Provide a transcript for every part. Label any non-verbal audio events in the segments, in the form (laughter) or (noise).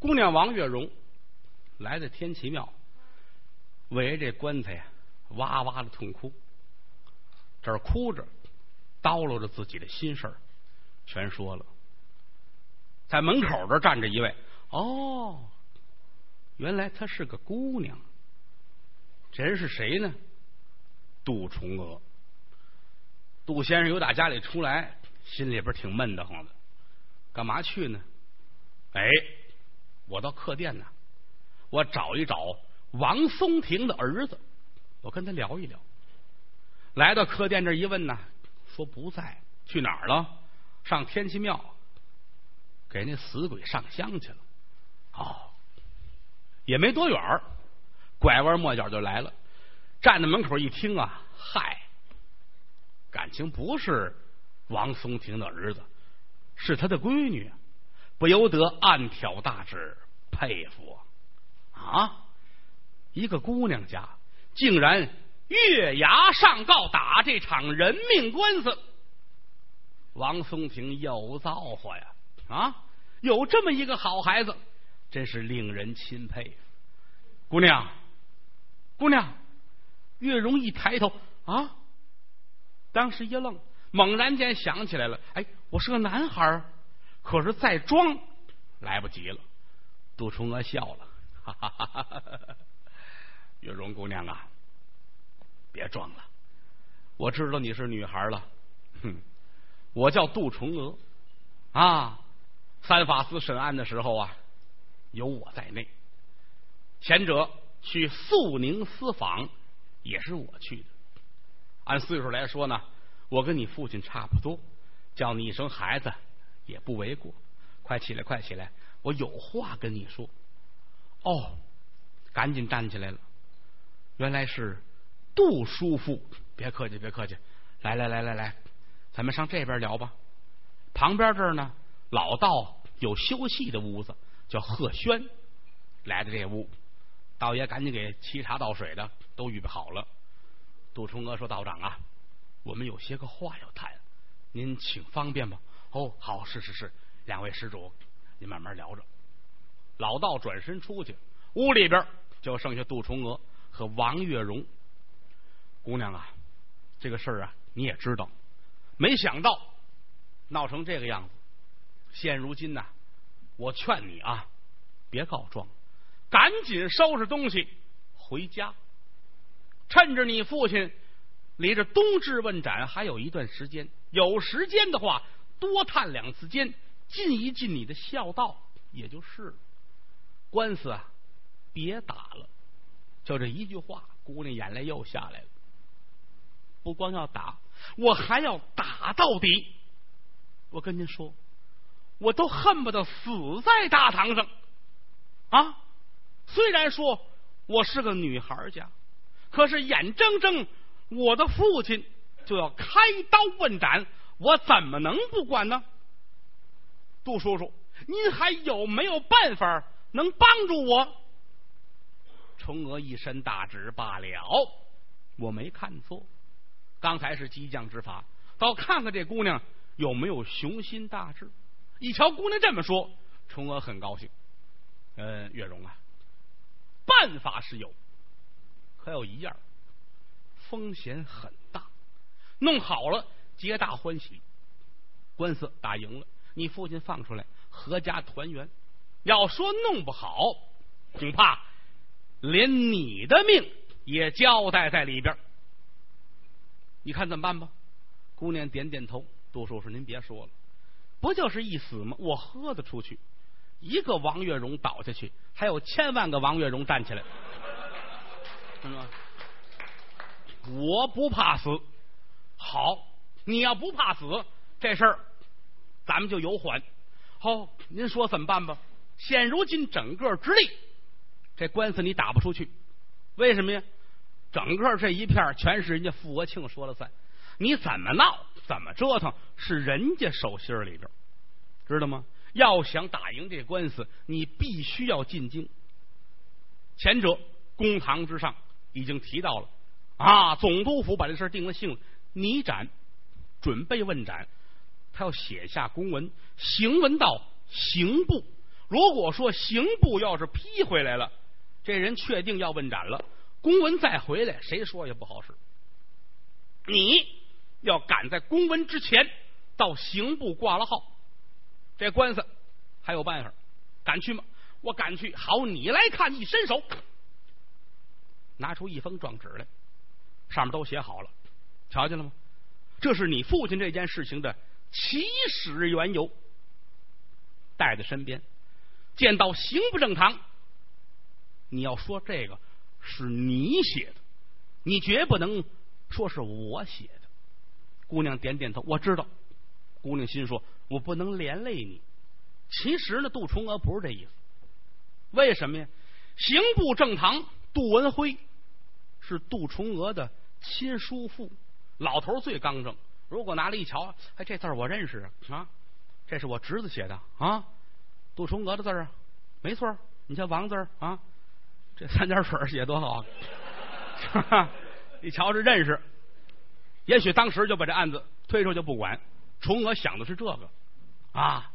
姑娘王月荣来到天齐庙，围着这棺材呀，哇哇的痛哭。这儿哭着，叨唠着自己的心事儿，全说了。在门口这站着一位，哦，原来她是个姑娘。这人是谁呢？杜重娥。杜先生由打家里出来，心里边挺闷得慌的。干嘛去呢？哎，我到客店呢，我找一找王松亭的儿子，我跟他聊一聊。来到客店这一问呢，说不在，去哪儿了？上天齐庙，给那死鬼上香去了。哦，也没多远拐弯抹角就来了，站在门口一听啊，嗨，感情不是王松亭的儿子，是他的闺女，不由得暗挑大指，佩服啊！啊一个姑娘家竟然。月牙上告打这场人命官司，王松亭有造化呀！啊，有这么一个好孩子，真是令人钦佩。姑娘，姑娘，月容一抬头啊，当时一愣，猛然间想起来了，哎，我是个男孩儿可是再装来不及了。杜重娥笑了，哈哈哈哈哈！月容姑娘啊。别装了，我知道你是女孩了。哼，我叫杜重娥啊。三法司审案的时候啊，有我在内。前者去肃宁私访，也是我去的。按岁数来说呢，我跟你父亲差不多，叫你一声孩子也不为过。快起来，快起来，我有话跟你说。哦，赶紧站起来了。原来是。杜叔父，别客气，别客气，来来来来来，咱们上这边聊吧。旁边这儿呢，老道有休息的屋子，叫贺轩。来的这屋，道爷赶紧给沏茶倒水的都预备好了。杜重娥说：“道长啊，我们有些个话要谈，您请方便吧？”哦，好，是是是，两位施主，您慢慢聊着。老道转身出去，屋里边就剩下杜重娥和王月荣。姑娘啊，这个事儿啊，你也知道，没想到闹成这个样子。现如今呢，我劝你啊，别告状，赶紧收拾东西回家。趁着你父亲离着冬至问斩还有一段时间，有时间的话，多探两次监，尽一尽你的孝道，也就是了。官司啊，别打了。就这一句话，姑娘眼泪又下来了。不光要打，我还要打到底。我跟您说，我都恨不得死在大堂上啊！虽然说我是个女孩家，可是眼睁睁我的父亲就要开刀问斩，我怎么能不管呢？杜叔叔，您还有没有办法能帮助我？重娥一身大志罢了，我没看错。刚才是激将之法，倒看看这姑娘有没有雄心大志。一瞧姑娘这么说，崇娥很高兴。嗯，月容啊，办法是有，可有一样，风险很大。弄好了，皆大欢喜，官司打赢了，你父亲放出来，阖家团圆。要说弄不好，恐怕连你的命也交代在里边。你看怎么办吧？姑娘点点头。杜叔叔，您别说了，不就是一死吗？我喝得出去。一个王月荣倒下去，还有千万个王月荣站起来。(laughs) 我不怕死。好，你要不怕死，这事儿咱们就有缓。好，您说怎么办吧？现如今整个之力，这官司你打不出去，为什么呀？整个这一片全是人家傅国庆说了算，你怎么闹怎么折腾是人家手心里边，知道吗？要想打赢这官司，你必须要进京。前者公堂之上已经提到了啊，总督府把这事定了性了，拟斩，准备问斩，他要写下公文，行文到刑部，如果说刑部要是批回来了，这人确定要问斩了。公文再回来，谁说也不好使。你要赶在公文之前到刑部挂了号，这官司还有办法。敢去吗？我敢去。好，你来看。一伸手，拿出一封状纸来，上面都写好了，瞧见了吗？这是你父亲这件事情的起始缘由，带在身边。见到刑部正堂，你要说这个是你写的，你绝不能说是我写的。姑娘点点头，我知道。姑娘心说：“我不能连累你。”其实呢，杜重娥不是这意思。为什么呀？刑部正堂杜文辉是杜重娥的亲叔父，老头最刚正。如果拿来一瞧，哎，这字我认识啊，这是我侄子写的啊。杜重娥的字啊，没错。你瞧王字啊，这三点水写多好，(laughs) 一瞧是认识。也许当时就把这案子推出去不管。重娥想的是这个啊，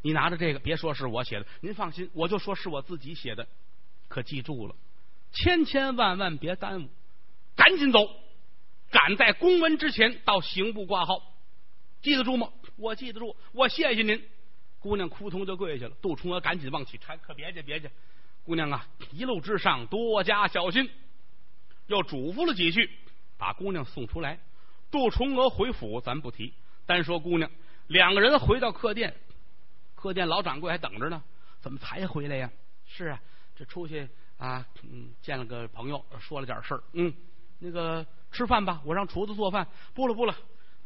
你拿着这个，别说是我写的，您放心，我就说是我自己写的。可记住了，千千万万别耽误，赶紧走，赶在公文之前到刑部挂号，记得住吗？我记得住，我谢谢您。姑娘扑通就跪下了，杜重娥赶紧往起搀，可别介别介，姑娘啊，一路之上多加小心。又嘱咐了几句，把姑娘送出来。杜重娥回府，咱不提，单说姑娘，两个人回到客店，客店老掌柜还等着呢，怎么才回来呀？是啊，这出去啊，嗯，见了个朋友，说了点事儿，嗯，那个吃饭吧，我让厨子做饭。不了不了，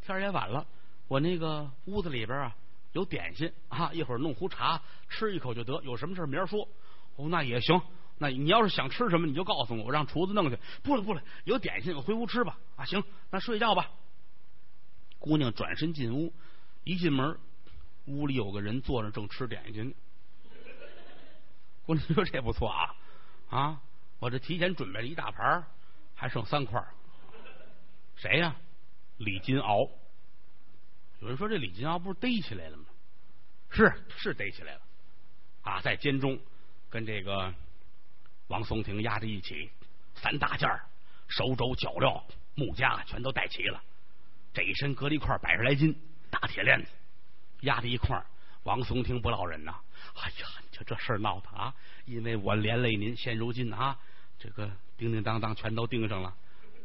天也晚了，我那个屋子里边啊。有点心啊，一会儿弄壶茶，吃一口就得。有什么事明儿说。哦，那也行。那你要是想吃什么，你就告诉我，我让厨子弄去。不了不了，有点心，我回屋吃吧。啊，行，那睡觉吧。姑娘转身进屋，一进门，屋里有个人坐着，正吃点心。姑娘说：“这不错啊，啊，我这提前准备了一大盘，还剩三块。谁呀？李金鳌。”有人说这李金鳌不是逮起来了吗？是是逮起来了啊，在监中跟这个王松亭压在一起，三大件儿，手肘脚镣木枷全都带齐了，这一身隔了一块百十来斤大铁链子，压在一块儿。王松亭不落忍呐！哎呀，你瞧这事儿闹的啊！因为我连累您，现如今啊，这个叮叮当当全都盯上了，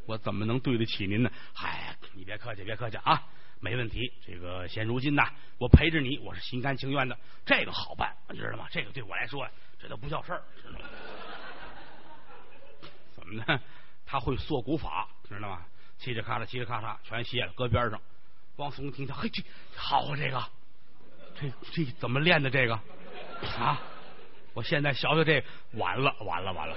我怎么能对得起您呢？嗨，你别客气，别客气啊！没问题，这个现如今呢，我陪着你，我是心甘情愿的。这个好办，你知道吗？这个对我来说，这都不叫事儿，知道吗？怎么呢？他会缩骨法，知道吗？嘁哩咔嚓，嘁哩咔嚓，全卸了，搁边上。汪松听到，嘿，这好啊，这个，这这怎么练的？这个啊，我现在学学这，完了，完了，完了，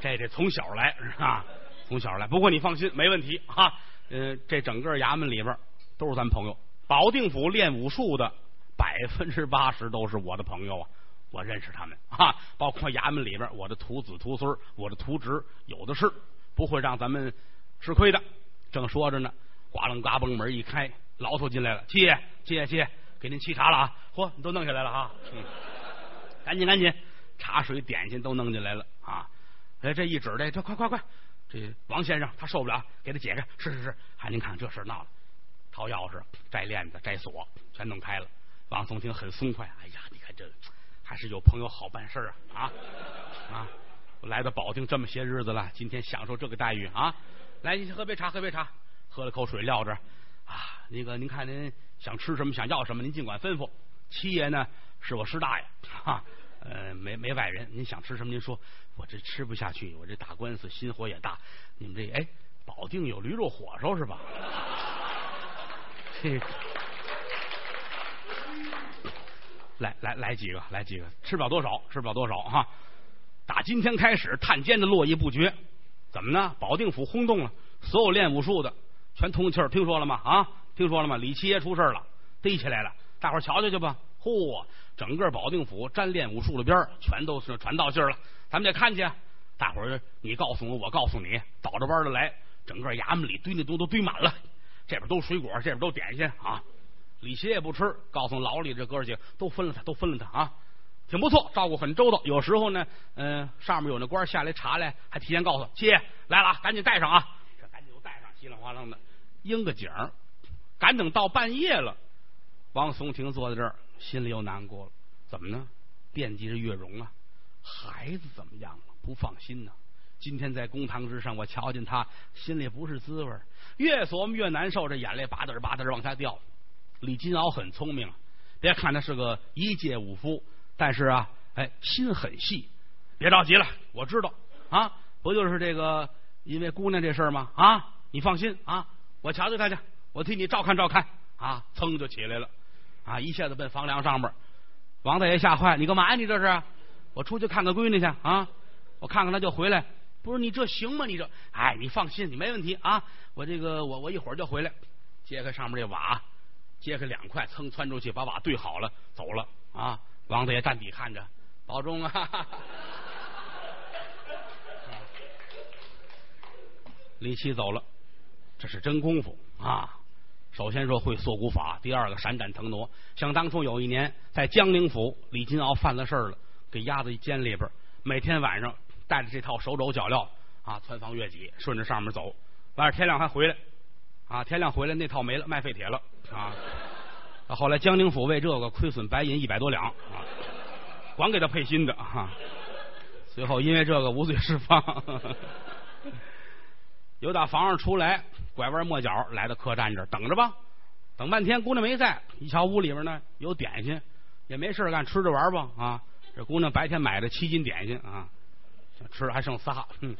这得从小来，是吧？从小来。不过你放心，没问题啊。嗯，这整个衙门里边。都是咱朋友，保定府练武术的百分之八十都是我的朋友啊，我认识他们啊，包括衙门里边我的徒子徒孙，我的徒侄有的是，不会让咱们吃亏的。正说着呢，呱楞呱嘣门一开，牢头进来了，七爷，七爷，七爷，给您沏茶了啊！嚯，你都弄下来了啊！赶紧赶紧，茶水点心都弄进来了啊！哎，这一指这，这快快快，这王先生他受不了，给他解开。是是是，哎，您看这事闹了。掏钥匙、摘链子、摘锁，全弄开了。王松亭很松快。哎呀，你看这还是有朋友好办事啊！啊啊！我来到保定这么些日子了，今天享受这个待遇啊！来，你喝杯茶，喝杯茶。喝了口水，撂着啊。那个，您看您想吃什么，想要什么，您尽管吩咐。七爷呢，是我师大爷，哈，呃，没没外人。您想吃什么，您说。我这吃不下去，我这打官司心火也大。你们这哎，保定有驴肉火烧是吧？(laughs) 来来来几个，来几个，吃不了多少，吃不了多少哈。打今天开始，探监的络绎不绝。怎么呢？保定府轰动了，所有练武术的全通气儿。听说了吗？啊，听说了吗？李七爷出事了，逮起来了。大伙儿瞧瞧去吧。嚯，整个保定府沾练武术的边儿，全都是传道信儿了。咱们得看去。大伙儿，你告诉我，我告诉你，倒着班的来，整个衙门里堆那东都堆满了。这边都水果，这边都点心啊！李七也不吃，告诉牢里这哥几个都分了他，都分了他啊！挺不错，照顾很周到。有时候呢，嗯，上面有那官下来查来，还提前告诉七来了，赶紧带上啊！这赶紧就带上，稀里哗啦的应个景儿。赶等到半夜了，王松亭坐在这儿，心里又难过了。怎么呢？惦记着月容啊，孩子怎么样了？不放心呢。今天在公堂之上，我瞧见他，心里不是滋味越琢磨越难受，这眼泪吧嗒吧嗒往下掉。李金鳌很聪明，别看他是个一介武夫，但是啊，哎，心很细。别着急了，我知道啊，不就是这个因为姑娘这事儿吗？啊，你放心啊，我瞧瞧他去，我替你照看照看啊。噌就起来了，啊，一下子奔房梁上边。王大爷吓坏，你干嘛呀？你这是？我出去看看闺女去啊，我看看她就回来。不是你这行吗？你这，哎，你放心，你没问题啊！我这个，我我一会儿就回来，揭开上面这瓦，揭开两块，噌窜出去，把瓦对好了，走了啊！王大爷站底看着，保重啊！(laughs) 李七走了，这是真功夫啊！首先说会缩骨法，第二个闪展腾挪。想当初有一年在江宁府，李金鳌犯了事儿了，给压在监里边，每天晚上。带着这套手肘脚镣啊，穿房越脊，顺着上面走。晚上天亮还回来啊，天亮回来那套没了，卖废铁了啊。后来江宁府为这个亏损白银一百多两啊，光给他配新的啊。最后因为这个无罪释放。(laughs) 由打房上出来，拐弯抹角来到客栈这儿等着吧。等半天，姑娘没在，一瞧屋里边呢有点心，也没事干，吃着玩吧啊。这姑娘白天买的七斤点心啊。吃还剩仨，嗯，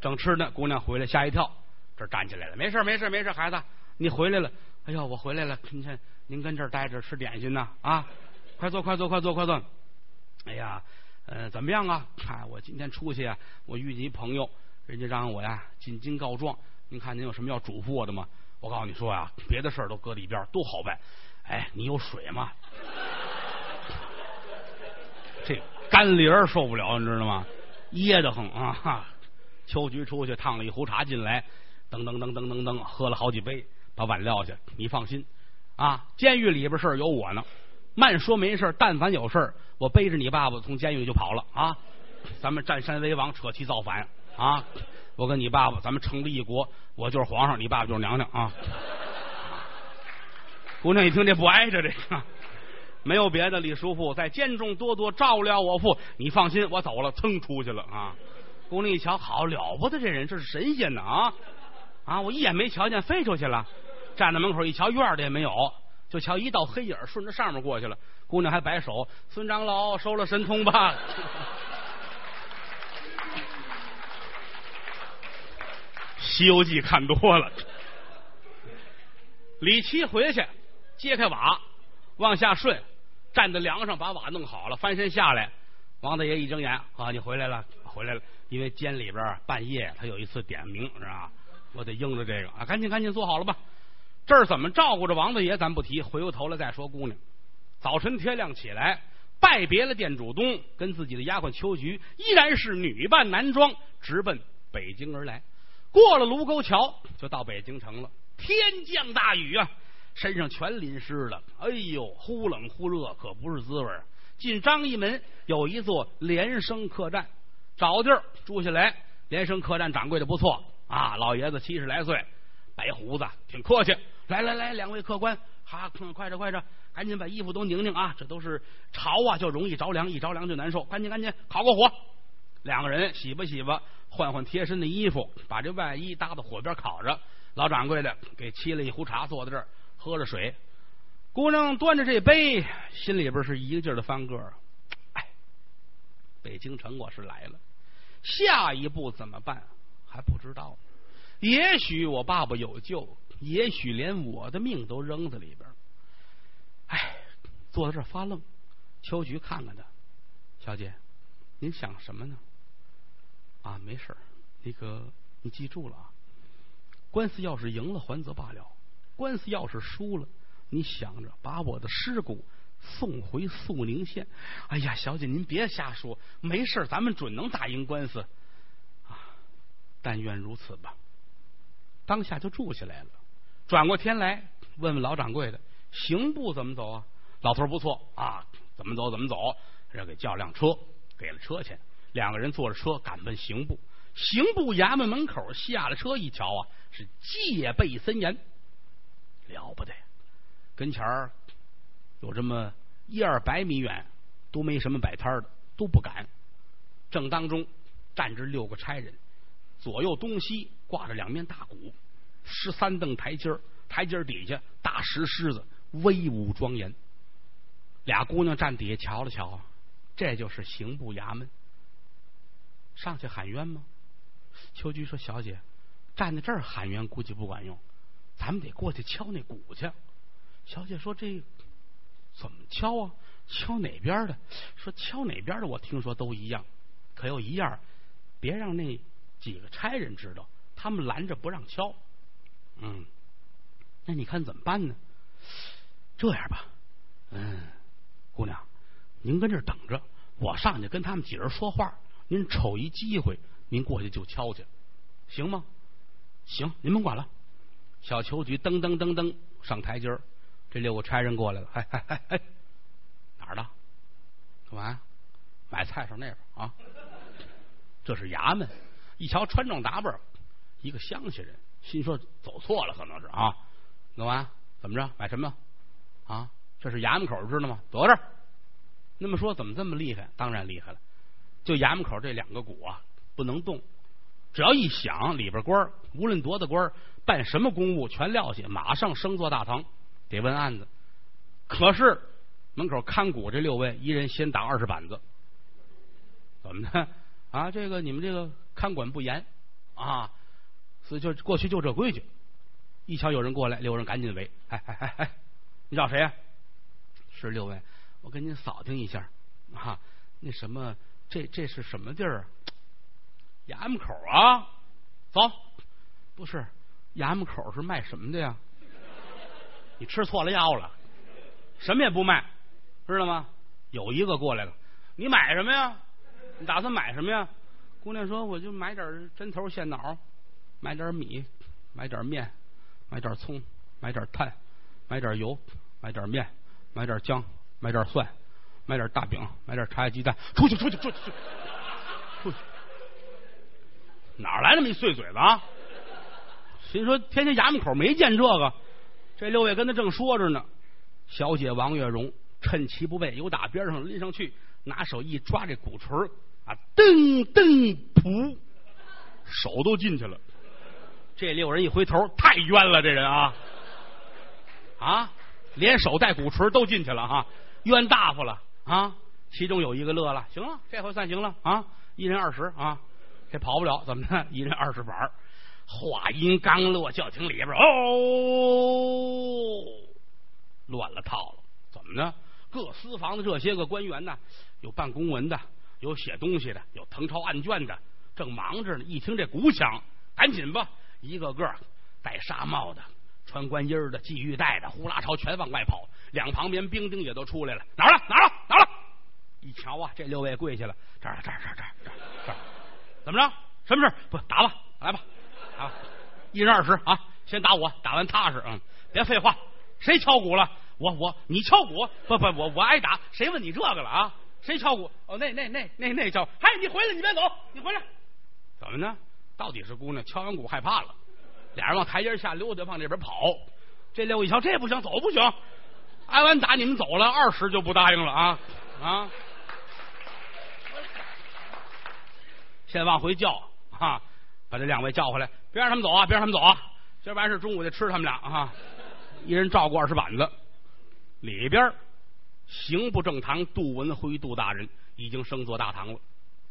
正吃呢，姑娘回来吓一跳，这站起来了，没事没事没事，孩子，你回来了，哎呦，我回来了，您看您跟这儿待着吃点心呢啊，快坐快坐快坐快坐，哎呀，呃，怎么样啊？哎，我今天出去啊，我遇见一朋友，人家让我呀进京告状，您看您有什么要嘱咐我的吗？我告诉你说呀，别的事儿都搁一边，都好办。哎，你有水吗？这干铃受不了，你知道吗？噎得慌啊！秋菊出去烫了一壶茶进来，噔噔噔噔噔噔，喝了好几杯，把碗撂下。你放心啊，监狱里边事儿有我呢。慢说没事儿，但凡有事儿，我背着你爸爸从监狱就跑了啊！咱们占山为王，扯旗造反啊！我跟你爸爸，咱们成立一国，我就是皇上，你爸爸就是娘娘啊！姑娘一听这不挨着这个。没有别的，李叔父在监中多多照料我父。你放心，我走了，噌出去了啊！姑娘一瞧，好了不得，这人这是神仙呢啊！啊，我一眼没瞧见，飞出去了。站在门口一瞧，院里也没有，就瞧一道黑影顺着上面过去了。姑娘还摆手：“孙长老收了神通吧。”《西游记》看多了。李七回去揭开瓦。往下顺，站在梁上把瓦弄好了，翻身下来。王大爷一睁眼，啊，你回来了，回来了。因为监里边半夜他有一次点名，是吧？我得应着这个啊，赶紧赶紧坐好了吧。这儿怎么照顾着王大爷，咱不提，回过头来再说。姑娘，早晨天亮起来，拜别了店主东，跟自己的丫鬟秋菊，依然是女扮男装，直奔北京而来。过了卢沟桥，就到北京城了。天降大雨啊！身上全淋湿了，哎呦，忽冷忽热，可不是滋味进张义门有一座连升客栈，找地儿住下来。连升客栈掌柜的不错啊，老爷子七十来岁，白胡子，挺客气。来来来，两位客官，哈，快着快着，赶紧把衣服都拧拧啊！这都是潮啊，就容易着凉，一着凉就难受。赶紧赶紧，烤个火。两个人洗吧洗吧，换换贴身的衣服，把这外衣搭到火边烤着。老掌柜的给沏了一壶茶，坐在这儿。喝着水，姑娘端着这杯，心里边是一个劲儿的翻个儿哎，北京城我是来了，下一步怎么办还不知道。也许我爸爸有救，也许连我的命都扔在里边。哎，坐在这发愣。秋菊看看他，小姐，您想什么呢？啊，没事那个你记住了啊，官司要是赢了，还则罢了。官司要是输了，你想着把我的尸骨送回肃宁县。哎呀，小姐您别瞎说，没事咱们准能打赢官司。啊，但愿如此吧。当下就住下来了。转过天来问问老掌柜的，刑部怎么走啊？老头不错啊，怎么走怎么走。让给叫辆车，给了车钱，两个人坐着车赶奔刑部。刑部衙门门口下了车，一瞧啊，是戒备森严，了不得。跟前儿有这么一二百米远都没什么摆摊的，都不敢。正当中站着六个差人，左右东西挂着两面大鼓，十三蹬台阶儿台阶儿底下大石狮子，威武庄严。俩姑娘站底下瞧了瞧，这就是刑部衙门。上去喊冤吗？秋菊说：“小姐，站在这儿喊冤估计不管用，咱们得过去敲那鼓去。”小姐说：“这怎么敲啊？敲哪边的？说敲哪边的？我听说都一样，可有一样，别让那几个差人知道，他们拦着不让敲。嗯，那你看怎么办呢？这样吧，嗯，姑娘，您跟这儿等着，我上去跟他们几人说话，您瞅一机会。”您过去就敲去，行吗？行，您甭管了。小球局噔噔噔噔上台阶儿，这六个差人过来了。哎哎哎哎，哪儿的？干嘛呀？买菜上那边啊？这是衙门。一瞧穿装打扮，一个乡下人，心说走错了，可能是啊。干嘛？怎么着？买什么？啊？这是衙门口，知道吗？躲这儿。那么说，怎么这么厉害？当然厉害了。就衙门口这两个鼓啊。不能动，只要一响，里边官无论多大官办什么公务全撂下，马上升坐大堂，得问案子。可是门口看鼓这六位，一人先打二十板子，怎么的啊？这个你们这个看管不严啊，所以就过去就这规矩。一瞧有人过来，六人赶紧围。哎哎哎哎，你找谁呀？是六位，我给您扫听一下啊。那什么，这这是什么地儿啊？(tsk) 衙门口啊，走，不是衙门口是卖什么的呀？你吃错了药了，什么也不卖，知道吗？有一个过来了，你买什么呀？你打算买什么呀？姑娘说，我就买点针头线脑，买点米，买点面，买点葱，买点炭，买点油，买点面，买点姜，买点蒜，买点大饼，买点茶叶鸡蛋，出去，出去，出去，出去。哪来那么一碎嘴子啊？心说天天衙门口没见这个，这六位跟他正说着呢。小姐王月荣趁其不备，由打边上拎上去，拿手一抓这鼓槌啊，噔噔噗，手都进去了。这六人一回头，太冤了，这人啊啊，连手带鼓槌都进去了哈，冤大发了啊！其中有一个乐了，行了，这回算行了啊，一人二十啊。这跑不了，怎么呢？(laughs) 一人二十板话音刚落，叫厅里边哦，乱了套了。怎么呢？各私房的这些个官员呢，有办公文的，有写东西的，有誊抄案卷的，正忙着呢。一听这鼓响，赶紧吧，一个个戴纱帽的、穿官衣的、系玉带的，呼啦朝全往外跑。两旁边兵丁也都出来了，哪儿了？哪儿了？哪儿了？一瞧啊，这六位跪下了，这儿，这儿，这儿，这儿，这儿，这儿。怎么着？什么事不打吧，来吧，啊，一人二十啊！先打我，打完踏实，嗯，别废话。谁敲鼓了？我我你敲鼓？不不，我我挨打。谁问你这个了啊？谁敲鼓？哦，那那那那那敲。嗨，你回来，你别走，你回来。怎么呢？到底是姑娘敲完鼓害怕了，俩人往台阶下溜达，往这边跑。这六一瞧，这不行，走不行。挨完打，你们走了，二十就不答应了啊啊！先往回叫啊！把这两位叫回来，别让他们走啊！别让他们走啊！今儿完事中午得吃他们俩啊！一人照顾二十板子。里边刑部正堂，杜文辉杜大人已经升坐大堂了。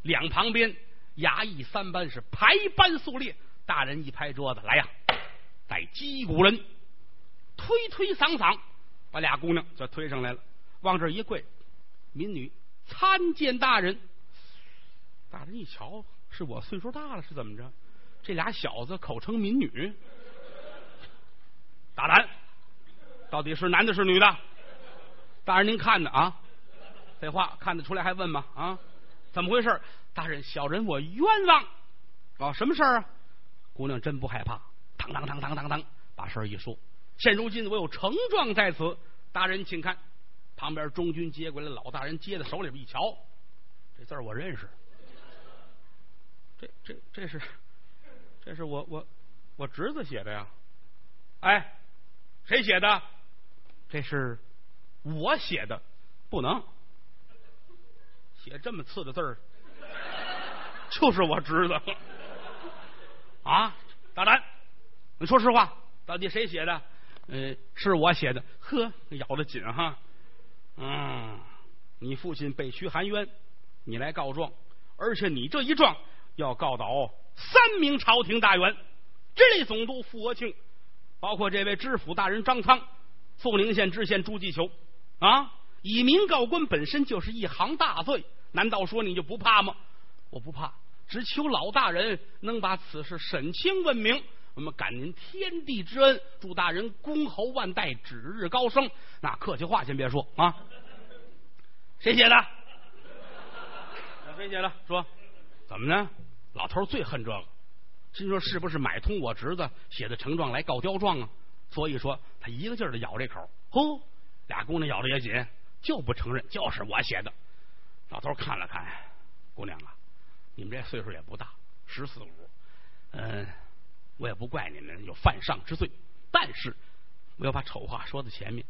两旁边衙役三班是排班肃列。大人一拍桌子：“来呀，带击鼓人，推推搡搡，把俩姑娘就推上来了。往这一跪，民女参见大人。”大人一瞧，是我岁数大了，是怎么着？这俩小子口称民女，大胆，到底是男的，是女的？大人您看呢啊？废话，看得出来还问吗？啊？怎么回事？大人，小人我冤枉啊！什么事儿啊？姑娘真不害怕，当当当当当当，把事儿一说。现如今我有呈状在此，大人请看，旁边中军接过来，老大人接在手里边一瞧，这字儿我认识，这这这是这是我我我侄子写的呀，哎，谁写的？这是我写的，不能。写这么次的字儿，(laughs) 就是我侄子。啊！大胆，你说实话，到底谁写的？嗯，是我写的。呵，咬得紧哈。嗯，你父亲被屈含冤，你来告状，而且你这一状要告倒三名朝廷大员，直隶总督傅国庆，包括这位知府大人张苍。凤陵县知县朱继求啊，以民告官本身就是一行大罪，难道说你就不怕吗？我不怕，只求老大人能把此事审清问明。我们感您天地之恩，祝大人公侯万代，指日高升。那客气话先别说啊，谁写的？谁写的？说怎么呢？老头最恨这个，心说是不是买通我侄子写的呈状来告刁状啊？所以说，他一个劲儿的咬这口，呼，俩姑娘咬的也紧，就不承认，就是我写的。老头看了看，姑娘啊，你们这岁数也不大，十四五，嗯，我也不怪你们有犯上之罪，但是我要把丑话说在前面。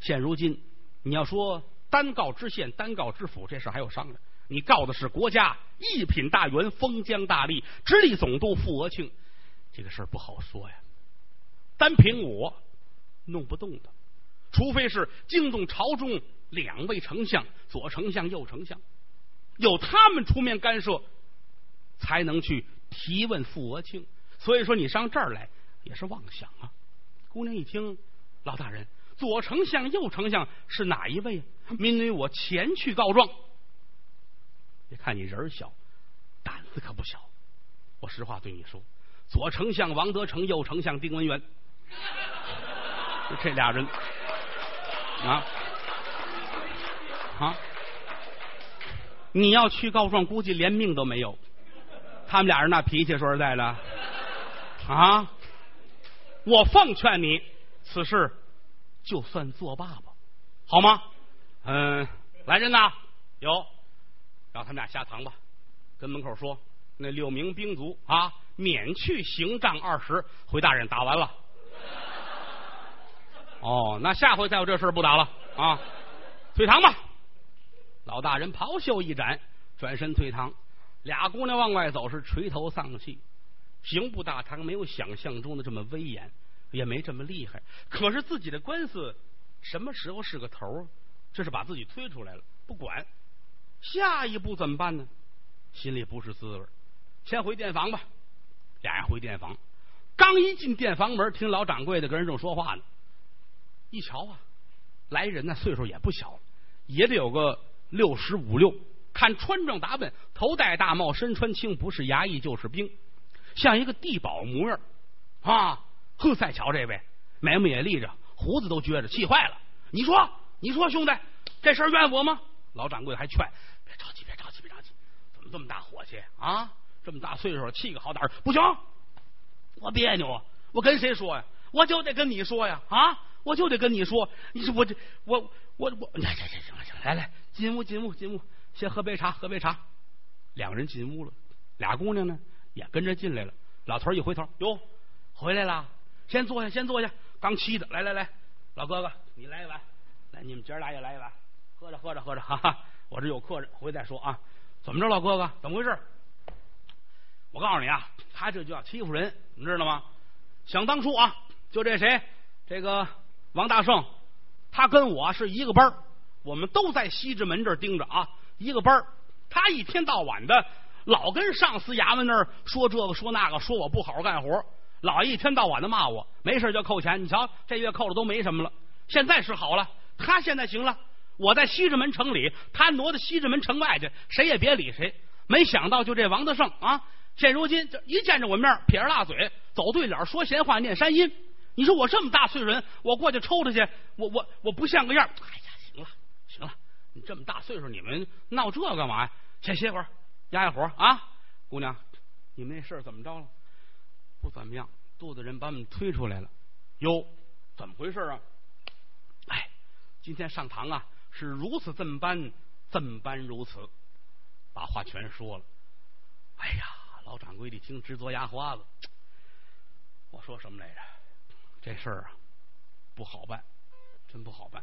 现如今，你要说单告知县，单告知府，这事还有商量。你告的是国家一品大员封疆大吏、直隶总督傅额庆，这个事儿不好说呀。单凭我弄不动的，除非是惊动朝中两位丞相，左丞相、右丞相，有他们出面干涉，才能去提问傅额庆。所以说，你上这儿来也是妄想啊！姑娘一听，老大人，左丞相、右丞相是哪一位？民女我前去告状。别看你人小，胆子可不小。我实话对你说，左丞相王德成，右丞相丁文元。这俩人啊啊！你要去告状，估计连命都没有。他们俩人那脾气，说实在的啊，我奉劝你，此事就算作罢吧，好吗？嗯，来人呐，有，让他们俩下堂吧。跟门口说，那六名兵卒啊，免去刑杖二十。回大人，打完了。哦，那下回再有这事不打了啊！退堂吧。老大人袍袖一展，转身退堂。俩姑娘往外走，是垂头丧气。刑部大堂没有想象中的这么威严，也没这么厉害。可是自己的官司什么时候是个头？这是把自己推出来了，不管下一步怎么办呢？心里不是滋味。先回店房吧。俩人回店房，刚一进店房门，听老掌柜的跟人正说话呢。一瞧啊，来人呢岁数也不小了，也得有个六十五六。看穿装打扮，头戴大帽，身穿青，不是衙役就是兵，像一个地保模样啊！呵，再瞧这位，眉毛也立着，胡子都撅着，气坏了。你说，你说，兄弟，这事怨我吗？老掌柜还劝：别着急，别着急，别着急。怎么这么大火气啊？这么大岁数，气个好歹不行，我别扭啊！我跟谁说呀？我就得跟你说呀！啊！我就得跟你说，你说我这我我我，行行行了行了，来来进屋进屋进屋，先喝杯茶喝杯茶。两个人进屋了，俩姑娘呢也跟着进来了。老头一回头，哟，回来了，先坐下先坐下。刚沏的，来来来，老哥哥你来一碗，来你们姐俩也来一碗，喝着喝着喝着，哈哈，我这有客人，回再说啊。怎么着，老哥哥，怎么回事？我告诉你啊，他这就叫欺负人，你知道吗？想当初啊，就这谁，这个。王大胜，他跟我是一个班儿我们都在西直门这儿盯着啊，一个班儿他一天到晚的老跟上司衙门那儿说这个说那个，说我不好好干活，老一天到晚的骂我，没事就扣钱。你瞧，这月扣的都没什么了。现在是好了，他现在行了。我在西直门城里，他挪到西直门城外去，谁也别理谁。没想到就这王德胜啊，现如今这一见着我面，撇着大嘴，走对脸，说闲话，念山音。你说我这么大岁数人，我过去抽他去，我我我不像个样。哎呀，行了行了，这么大岁数，你们闹这干嘛呀？先歇会儿，压压火啊！姑娘，你们那事儿怎么着了？不怎么样，肚子人把我们推出来了。哟，怎么回事啊？哎，今天上堂啊，是如此这么般，怎般如此，把话全说了。哎呀，老掌柜的一听直嘬牙花子。我说什么来着？这事儿啊，不好办，真不好办。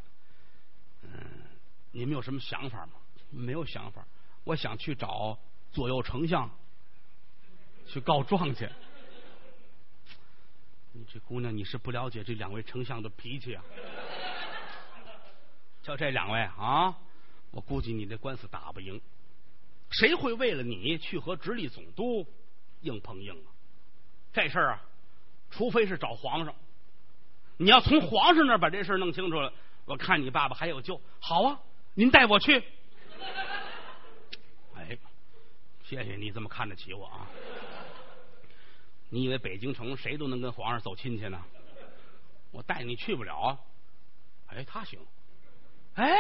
嗯，你们有什么想法吗？没有想法。我想去找左右丞相去告状去。你这姑娘，你是不了解这两位丞相的脾气啊！就这两位啊，我估计你这官司打不赢。谁会为了你去和直隶总督硬碰硬啊？这事儿啊，除非是找皇上。你要从皇上那儿把这事儿弄清楚了，我看你爸爸还有救。好啊，您带我去。哎，谢谢你这么看得起我啊！你以为北京城谁都能跟皇上走亲戚呢？我带你去不了啊！哎，他行。哎，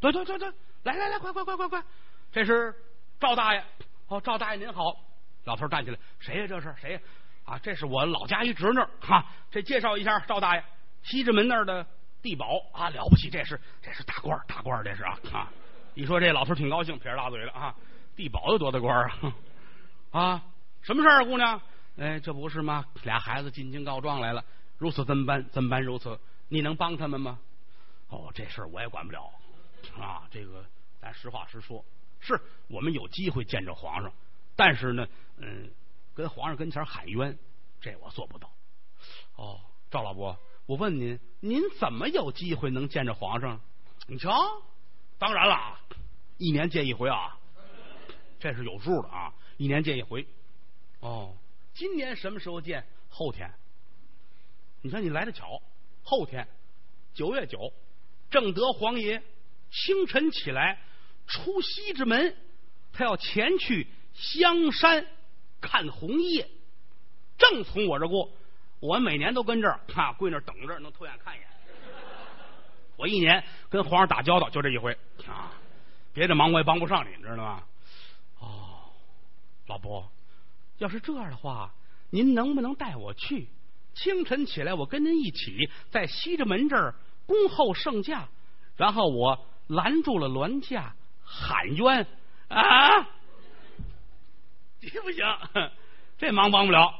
对对对对，来来来，快快快快快！这是赵大爷。哦，赵大爷您好。老头站起来，谁呀？这是谁呀？啊，这是我老家一侄女哈。这介绍一下，赵大爷，西直门那儿的地保啊，了不起！这是这是大官大官这是啊啊！一说这老头挺高兴，撇着大嘴了啊。地保有多大官啊？(laughs) 啊，什么事儿啊，姑娘？哎，这不是吗？俩孩子进京告状来了，如此这么办？怎么办？如此，你能帮他们吗？哦，这事儿我也管不了啊。这个咱实话实说，是我们有机会见着皇上，但是呢，嗯，跟皇上跟前喊冤，这我做不到。哦，赵老伯，我问您，您怎么有机会能见着皇上？你瞧，当然了，一年见一回啊，这是有数的啊，一年见一回。哦。今年什么时候见？后天。你看你来的巧，后天九月九，正德皇爷清晨起来出西直门，他要前去香山看红叶，正从我这过。我每年都跟这儿啊，跪那等着，能偷眼看一眼。我一年跟皇上打交道就这一回啊，别的忙我也帮不上你，知道吗？哦，老伯。要是这样的话，您能不能带我去？清晨起来，我跟您一起在西直门这儿恭候圣驾，然后我拦住了銮驾，喊冤啊！(laughs) 行不行？这忙帮不了。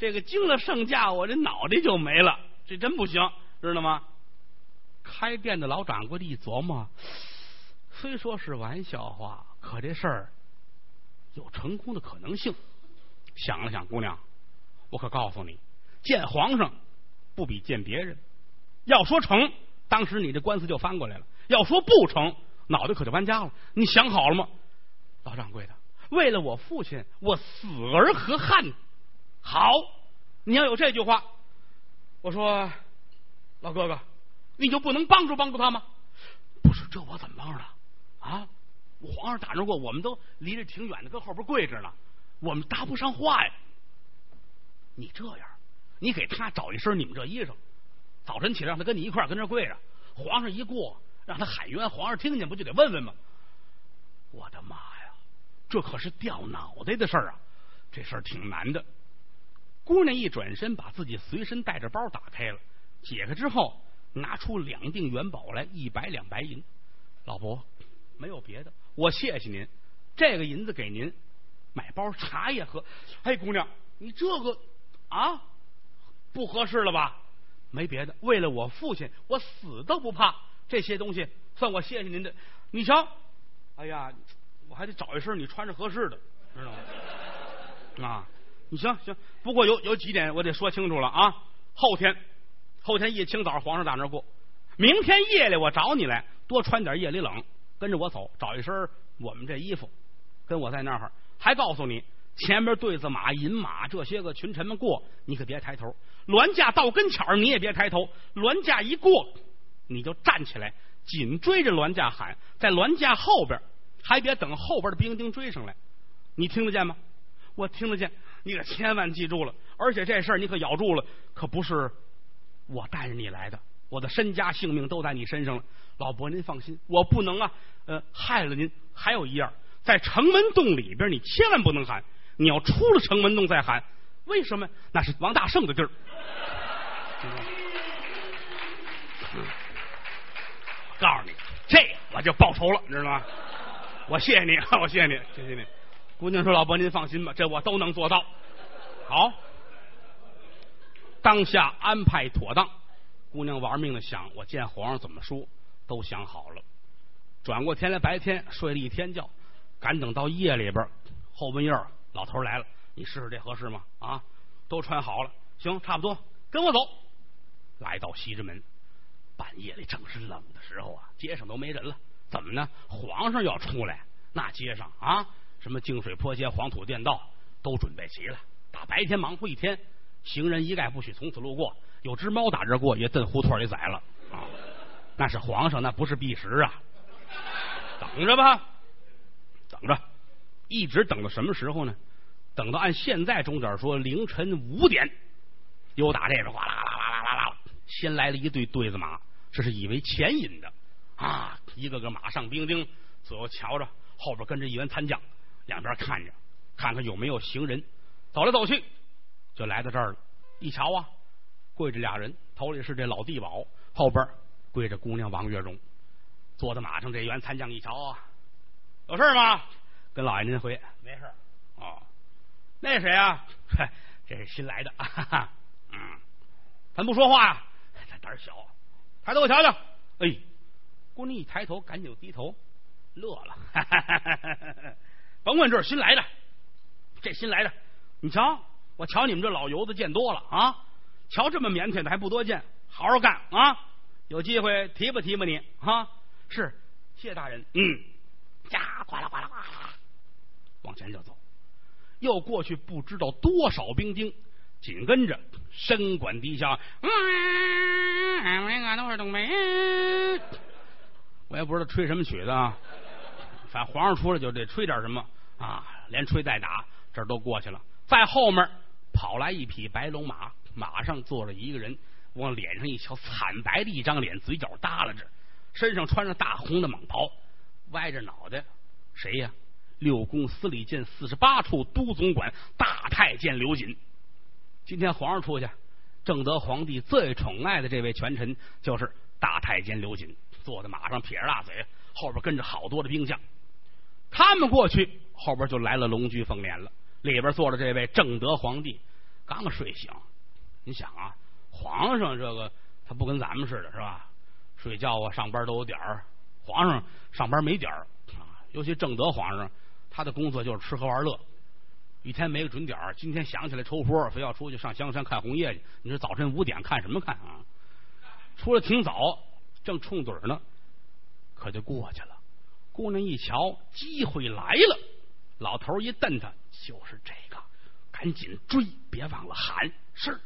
这个惊了圣驾，我这脑袋就没了，这真不行，知道吗？开店的老掌柜的一琢磨，虽说是玩笑话，可这事儿有成功的可能性。想了想，姑娘，我可告诉你，见皇上不比见别人。要说成，当时你这官司就翻过来了；要说不成，脑袋可就搬家了。你想好了吗，老掌柜的？为了我父亲，我死而何憾？好，你要有这句话，我说老哥哥，你就不能帮助帮助他吗？不是，这我怎么帮着啊？皇上打着过，我们都离着挺远的，搁后边跪着呢。我们搭不上话呀！你这样，你给他找一身你们这衣裳，早晨起来让他跟你一块跟这跪着。皇上一过，让他喊冤，皇上听见不就得问问吗？我的妈呀，这可是掉脑袋的事儿啊！这事儿挺难的。姑娘一转身，把自己随身带着包打开了，解开之后，拿出两锭元宝来，一百两白银。老伯，没有别的，我谢谢您，这个银子给您。买包茶叶喝，哎，姑娘，你这个啊不合适了吧？没别的，为了我父亲，我死都不怕。这些东西算我谢谢您的。你瞧，哎呀，我还得找一身你穿着合适的，知道吗？(laughs) 啊，你行行，不过有有几点我得说清楚了啊。后天，后天一清早皇上打那过，明天夜里我找你来，多穿点夜里冷，跟着我走，找一身我们这衣服，跟我在那儿。还告诉你，前边对子马、银马这些个群臣们过，你可别抬头；銮驾到跟前儿，你也别抬头。銮驾一过，你就站起来，紧追着銮驾喊，在銮驾后边，还别等后边的兵丁追上来。你听得见吗？我听得见。你可千万记住了，而且这事儿你可咬住了，可不是我带着你来的，我的身家性命都在你身上了。老伯，您放心，我不能啊，呃，害了您。还有一样。在城门洞里边，你千万不能喊。你要出了城门洞再喊，为什么？那是王大胜的地儿。我就报仇了，你知道吗？我谢谢你，(laughs) 我谢谢你，谢谢你。姑娘说：“老伯，您放心吧，这我都能做到。”好，当下安排妥当。姑娘玩命的想，我见皇上怎么说，都想好了。转过天来，白天睡了一天觉，赶等到夜里边，后半夜老头来了，你试试这合适吗？啊，都穿好了，行，差不多，跟我走。来到西直门，半夜里正是冷的时候啊，街上都没人了。怎么呢？皇上要出来，那街上啊，什么净水坡街、黄土店道都准备齐了。打白天忙活一天，行人一概不许从此路过。有只猫打这过，也蹬胡同里宰了啊！那是皇上，那不是避食啊！等着吧，等着，一直等到什么时候呢？等到按现在钟点说，凌晨五点，又打这边哗啦啦啦啦啦啦，先来了一队对子马，这是以为前引的啊！一个个马上兵丁，左右瞧着，后边跟着一员参将，两边看着，看看有没有行人。走来走去，就来到这儿了。一瞧啊，跪着俩人，头里是这老地保，后边跪着姑娘王月荣。坐在马上，这员参将一瞧啊，有事吗？跟老爷您回，没事。哦，那谁啊？这是新来的。哈哈嗯，咱不说话呀，他胆小。抬头我瞧瞧。哎，姑娘一抬头，赶紧低头，乐了。甭问这是新来的，这新来的。你瞧，我瞧你们这老油子见多了啊！瞧这么腼腆的还不多见，好好干啊！有机会提拔提拔你啊！是，谢大人。嗯，呀，呱啦呱啦呱啦，往前就走。又过去不知道多少兵丁，紧跟着深管低下。嗯，俺都是东北。我也不知道吹什么曲子啊，反正皇上出来就得吹点什么啊，连吹带打，这都过去了。在后面跑来一匹白龙马，马上坐着一个人，往脸上一瞧，惨白的一张脸，嘴角耷拉着，身上穿着大红的蟒袍，歪着脑袋，谁呀？六宫司礼监四十八处都总管大太监刘瑾。今天皇上出去，正德皇帝最宠爱的这位权臣就是大太监刘瑾，坐在马上撇着大嘴，后边跟着好多的兵将。他们过去，后边就来了龙驹凤辇了。里边坐着这位正德皇帝，刚睡醒。你想啊，皇上这个他不跟咱们似的，是吧？睡觉啊，上班都有点儿。皇上上班没点儿啊，尤其正德皇上，他的工作就是吃喝玩乐，一天没个准点儿。今天想起来抽风，非要出去上香山看红叶去。你说早晨五点看什么看啊？出来挺早，正冲盹呢，可就过去了。姑娘一瞧，机会来了，老头一瞪他。就是这个，赶紧追，别忘了喊。是，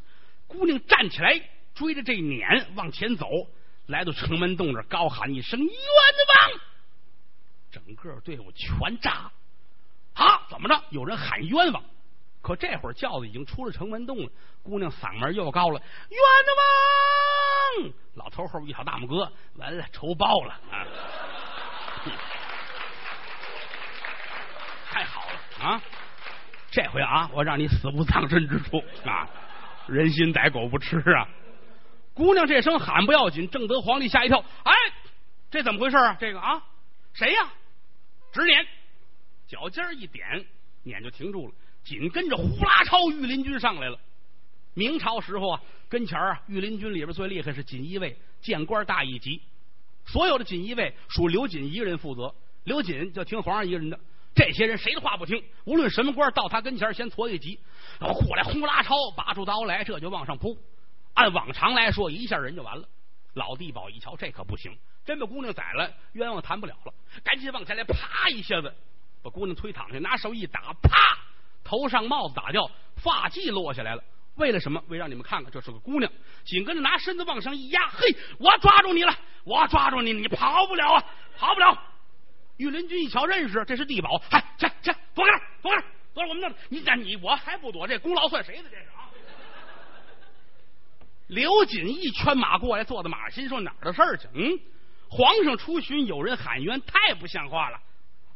姑娘站起来，追着这撵往前走，来到城门洞这高喊一声“冤枉”，整个队伍全炸。啊，怎么着？有人喊冤枉，可这会儿轿子已经出了城门洞了。姑娘嗓门又高了，“冤枉！”老头后边一挑大拇哥，完了，仇报了啊！(laughs) 太好了啊！这回啊，我让你死无葬身之处啊！人心歹狗不吃啊！姑娘这声喊不要紧，正德皇帝吓一跳，哎，这怎么回事啊？这个啊，谁呀？直撵，脚尖一点，撵就停住了。紧跟着呼啦超御林军上来了。明朝时候啊，跟前啊，御林军里边最厉害是锦衣卫，见官大一级，所有的锦衣卫属刘瑾一个人负责，刘瑾就听皇上一个人的。这些人谁的话不听？无论什么官，到他跟前先搓一急，然后过来呼啦超，拔出刀来，这就往上扑。按往常来说，一下人就完了。老地保一瞧，这可不行，真把姑娘宰了，冤枉谈不了了。赶紧往前来，啪一下子把姑娘推躺下，拿手一打，啪，头上帽子打掉，发髻落下来了。为了什么？为让你们看看，这是个姑娘。紧跟着拿身子往上一压，嘿，我抓住你了，我抓住你，你跑不了啊，跑不了。御林军一瞧，认识，这是地保，嗨，去去，躲开，躲开，躲开我们那，你你我还不躲，这功劳算谁的？这是啊！(laughs) 刘瑾一圈马过来，坐在马上，心说哪儿的事儿去？嗯，皇上出巡，有人喊冤，太不像话了，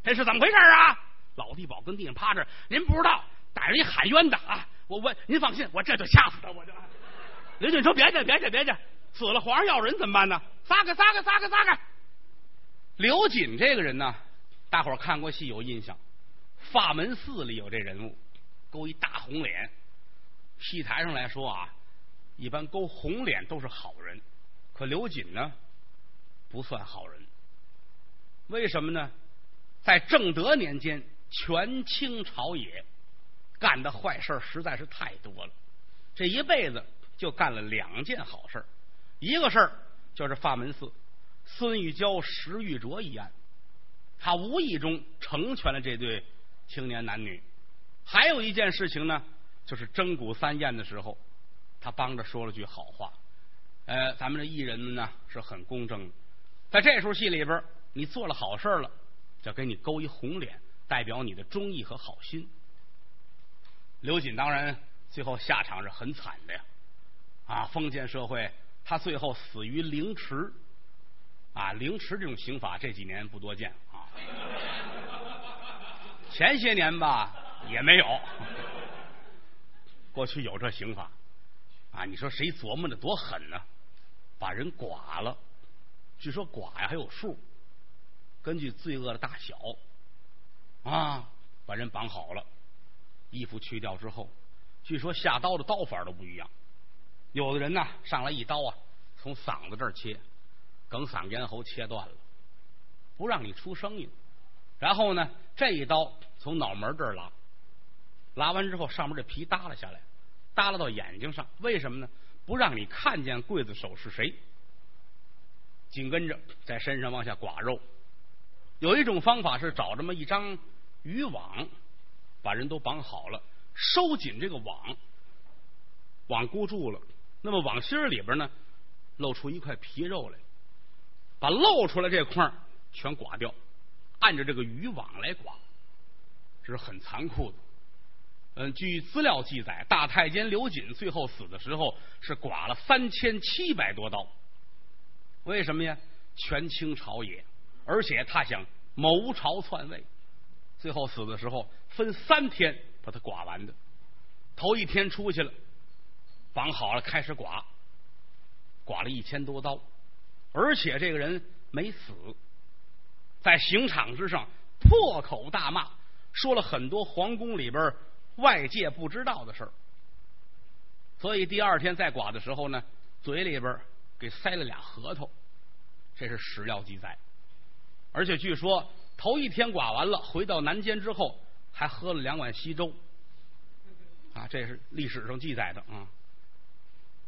这是怎么回事啊？老地保跟地上趴着，您不知道，逮着一喊冤的啊！我我，您放心，我这就掐死他，我就。刘瑾说：“别介，别介，别介，死了皇上要人怎么办呢？撒开，撒开，撒开，撒开！”刘瑾这个人呢，大伙儿看过戏有印象，《法门寺》里有这人物，勾一大红脸。戏台上来说啊，一般勾红脸都是好人，可刘瑾呢，不算好人。为什么呢？在正德年间，权倾朝野，干的坏事实在是太多了。这一辈子就干了两件好事一个事儿就是法门寺孙玉娇、石玉琢一案，他无意中成全了这对青年男女。还有一件事情呢。就是征古三宴的时候，他帮着说了句好话。呃，咱们这艺人们呢是很公正的，在这出戏里边，你做了好事了，就给你勾一红脸，代表你的忠义和好心。刘瑾当然最后下场是很惨的呀，啊，封建社会，他最后死于凌迟，啊，凌迟这种刑法这几年不多见啊，前些年吧也没有。过去有这刑法啊！你说谁琢磨的多狠呢？把人剐了，据说剐呀还有数，根据罪恶的大小啊，把人绑好了，衣服去掉之后，据说下刀的刀法都不一样。有的人呢上来一刀啊，从嗓子这儿切，梗嗓咽喉切断了，不让你出声音。然后呢，这一刀从脑门这儿拉，拉完之后上面这皮耷拉下来。耷拉到眼睛上，为什么呢？不让你看见刽子手是谁。紧跟着在身上往下刮肉。有一种方法是找这么一张渔网，把人都绑好了，收紧这个网，网箍住了。那么网心里边呢，露出一块皮肉来，把露出来这块全刮掉，按着这个渔网来刮，这是很残酷的。嗯，据资料记载，大太监刘瑾最后死的时候是剐了三千七百多刀。为什么呀？权倾朝野，而且他想谋朝篡位，最后死的时候分三天把他剐完的。头一天出去了，绑好了开始剐，剐了一千多刀，而且这个人没死，在刑场之上破口大骂，说了很多皇宫里边。外界不知道的事儿，所以第二天在剐的时候呢，嘴里边给塞了俩核桃，这是史料记载。而且据说头一天剐完了，回到南监之后还喝了两碗稀粥，啊，这是历史上记载的啊，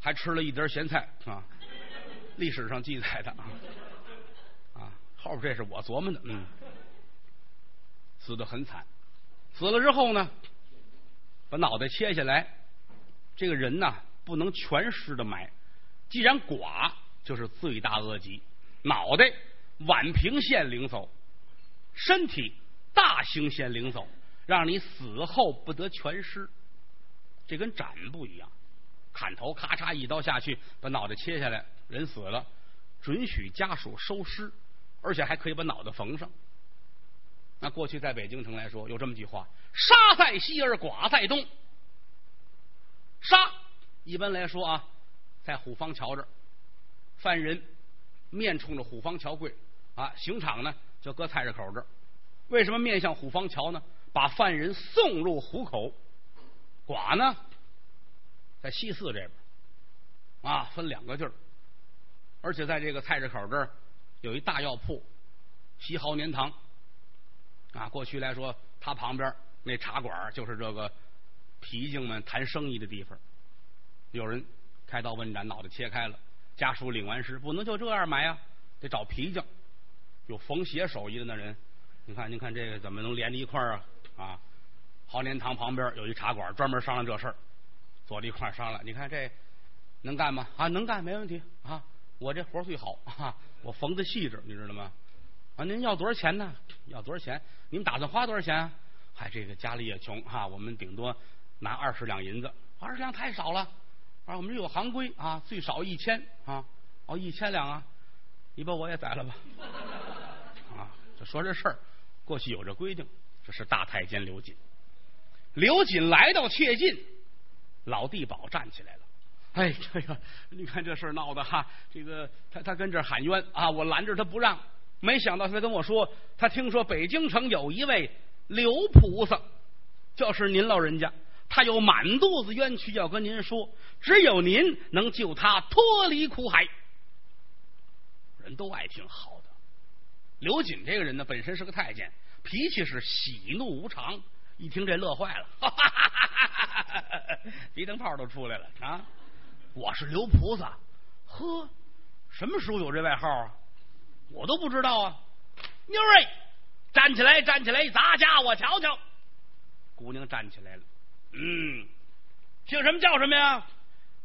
还吃了一碟咸菜啊，历史上记载的啊，啊，后边这是我琢磨的，嗯，死的很惨，死了之后呢？把脑袋切下来，这个人呢不能全尸的埋，既然剐就是罪大恶极，脑袋宛平县领走，身体大兴县领走，让你死后不得全尸。这跟斩不一样，砍头咔嚓一刀下去，把脑袋切下来，人死了，准许家属收尸，而且还可以把脑袋缝上。那过去在北京城来说，有这么句话：“杀在西而剐在东。”杀一般来说啊，在虎坊桥这儿，犯人面冲着虎坊桥跪啊，刑场呢就搁菜市口这儿。为什么面向虎坊桥呢？把犯人送入虎口。剐呢，在西四这边啊，分两个地儿，而且在这个菜市口这儿有一大药铺，西豪年堂。啊，过去来说，他旁边那茶馆就是这个皮匠们谈生意的地方。有人开刀问斩，脑袋切开了，家属领完尸，不能就这样埋啊，得找皮匠，有缝鞋手艺的那人。你看，您看这个怎么能连在一块儿啊？啊，豪年堂旁边有一茶馆，专门商量这事儿，坐在一块商量。你看这能干吗？啊，能干，没问题啊！我这活最好啊，我缝的细致，你知道吗？啊，您要多少钱呢？要多少钱？你们打算花多少钱？啊？嗨，这个家里也穷哈，我们顶多拿二十两银子，二十两太少了。啊，我们这有行规啊，最少一千啊。哦，一千两啊，你把我也宰了吧。啊，就说这事儿，过去有这规定。这是大太监刘瑾。刘瑾来到切近，老地保站起来了。哎，这个你看这事闹的哈，这个他他跟这喊冤啊，我拦着他不让。没想到他跟我说，他听说北京城有一位刘菩萨，就是您老人家，他有满肚子冤屈要跟您说，只有您能救他脱离苦海。人都爱听好的。刘瑾这个人呢，本身是个太监，脾气是喜怒无常。一听这乐坏了，哈哈哈哈鼻灯泡都出来了啊！我是刘菩萨，呵，什么时候有这外号啊？我都不知道啊！妞儿，站起来，站起来，砸家我瞧瞧。姑娘站起来了，嗯，姓什么叫什么呀？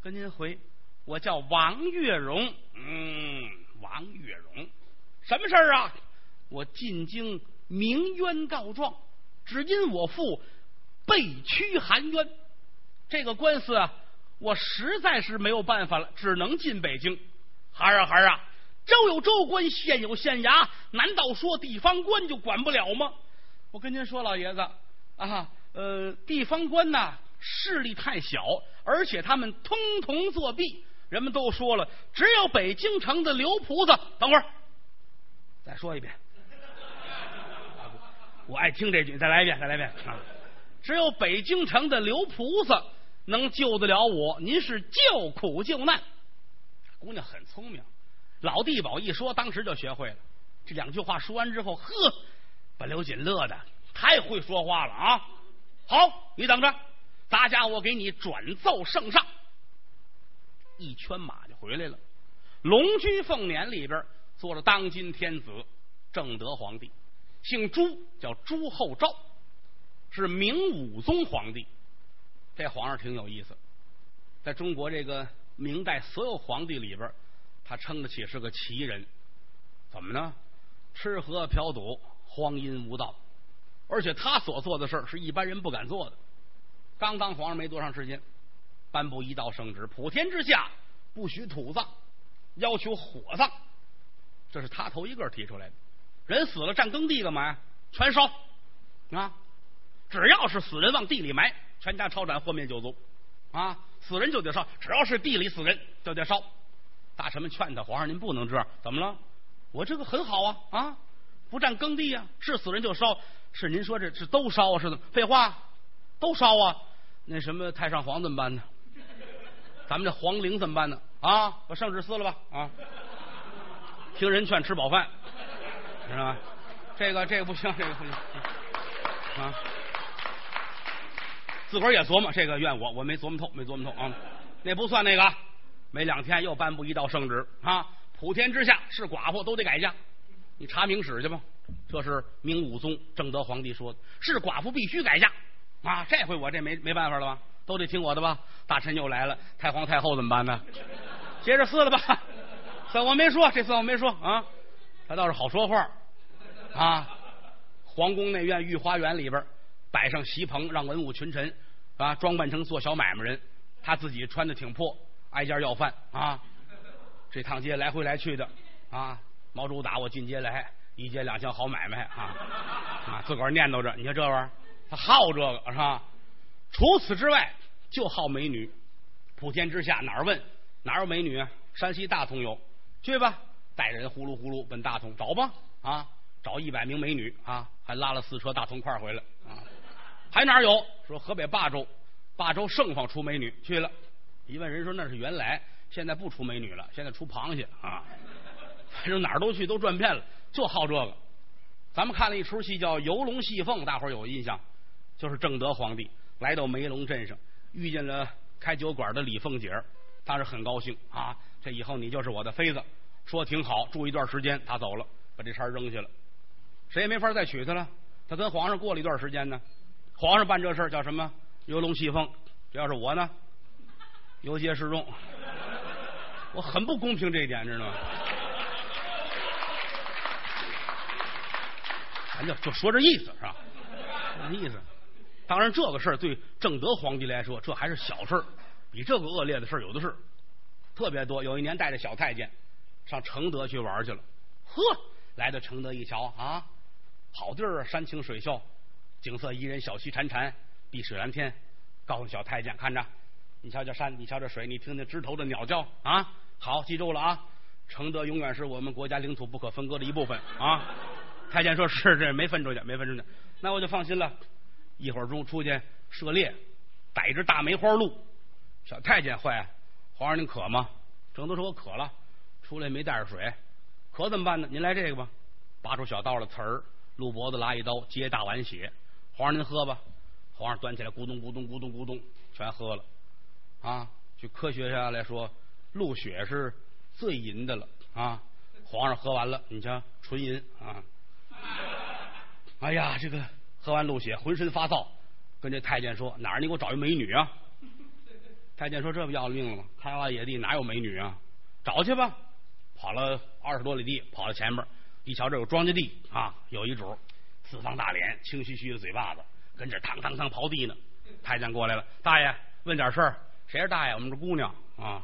跟您回，我叫王月荣，嗯，王月荣，什么事儿啊？我进京鸣冤告状。只因我父被屈含冤，这个官司啊，我实在是没有办法了，只能进北京。孩儿啊孩儿啊，州有州官，县有县衙，难道说地方官就管不了吗？我跟您说，老爷子啊，呃，地方官呐势力太小，而且他们通通作弊。人们都说了，只有北京城的刘菩萨。等会儿，再说一遍。我爱听这句，再来一遍，再来一遍啊！只有北京城的刘菩萨能救得了我。您是救苦救难，姑娘很聪明。老地保一说，当时就学会了这两句话。说完之后，呵，把刘瑾乐的太会说话了啊！好，你等着，大家我给你转奏圣上。一圈马就回来了。龙居凤辇里边坐着当今天子正德皇帝。姓朱，叫朱厚照，是明武宗皇帝。这皇上挺有意思，在中国这个明代所有皇帝里边，他称得起是个奇人。怎么呢？吃喝嫖赌，荒淫无道，而且他所做的事儿是一般人不敢做的。刚当皇上没多长时间，颁布一道圣旨：普天之下不许土葬，要求火葬。这是他头一个提出来的。人死了占耕地干嘛呀？全烧啊！只要是死人往地里埋，全家抄斩或灭九族啊！死人就得烧，只要是地里死人就得烧。大臣们劝他，皇上您不能这样，怎么了？我这个很好啊啊！不占耕地呀，是死人就烧。是您说这是都烧啊？是的，废话，都烧啊！那什么太上皇怎么办呢？咱们这皇陵怎么办呢？啊，把圣旨撕了吧啊！听人劝，吃饱饭。知道吧？这个这个不行，这个不行啊！自个儿也琢磨这个怨我，我没琢磨透，没琢磨透啊！那不算那个，没两天又颁布一道圣旨啊！普天之下是寡妇都得改嫁，你查明史去吧。这是明武宗正德皇帝说的，是寡妇必须改嫁啊！这回我这没没办法了吧？都得听我的吧？大臣又来了，太皇太后怎么办呢？接着撕了吧！(laughs) 算我没说，这算我没说啊！他倒是好说话啊！皇宫内院御花园里边摆上席棚，让文武群臣啊装扮成做小买卖人。他自己穿的挺破，挨家要饭啊！这趟街来回来去的啊，毛主打我进街来，一街两巷好买卖啊啊！自个儿念叨着，你看这玩意儿，他好这个是吧？除此之外，就好美女。普天之下哪儿问哪儿有美女啊？山西大同有，去吧。带着人呼噜呼噜奔大同找吧啊，找一百名美女啊，还拉了四车大铜块回来啊，还哪有？说河北霸州，霸州盛放出美女去了。一问人说那是原来，现在不出美女了，现在出螃蟹啊。(laughs) 反正哪儿都去，都转遍了，就好这个。咱们看了一出戏叫《游龙戏凤》，大伙儿有印象？就是正德皇帝来到梅龙镇上，遇见了开酒馆的李凤姐，当时很高兴啊，这以后你就是我的妃子。说挺好，住一段时间，他走了，把这茬扔下了，谁也没法再娶她了。她跟皇上过了一段时间呢，皇上办这事叫什么？游龙戏凤。这要是我呢，游街示众，我很不公平这一点，知道吗？咱就就说这意思是吧？这意思。当然，这个事儿对正德皇帝来说，这还是小事儿，比这个恶劣的事儿有的是，特别多。有一年带着小太监。上承德去玩去了，呵，来到承德一瞧啊，好地儿啊，山清水秀，景色宜人，小溪潺潺，碧水蓝天。告诉小太监，看着，你瞧瞧山，你瞧这水，你听听枝头的鸟叫啊，好，记住了啊。承德永远是我们国家领土不可分割的一部分啊！太监说：“是这没分出去，没分出去，那我就放心了。”一会儿钟出去涉猎，逮只大梅花鹿。小太监坏，皇上您渴吗？正都说我渴了，出来没带着水，渴怎么办呢？您来这个吧，拔出小刀来，刺儿，鹿脖子拉一刀，接大碗血。皇上您喝吧。皇上端起来，咕咚咕咚咕咚咕咚，全喝了。啊，据科学上来说，鹿血是最银的了啊。皇上喝完了，你瞧，纯银啊。哎呀，这个喝完鹿血，浑身发燥，跟这太监说：“哪儿你给我找一美女啊？”太监说：“这不要了命了吗？开挖野地哪有美女啊？找去吧。”跑了二十多里地，跑到前面，一瞧这有庄稼地啊，有一主，四方大脸，青须须的嘴巴子。跟这汤汤汤刨地呢，太监过来了，大爷问点事儿，谁是大爷？我们这姑娘啊，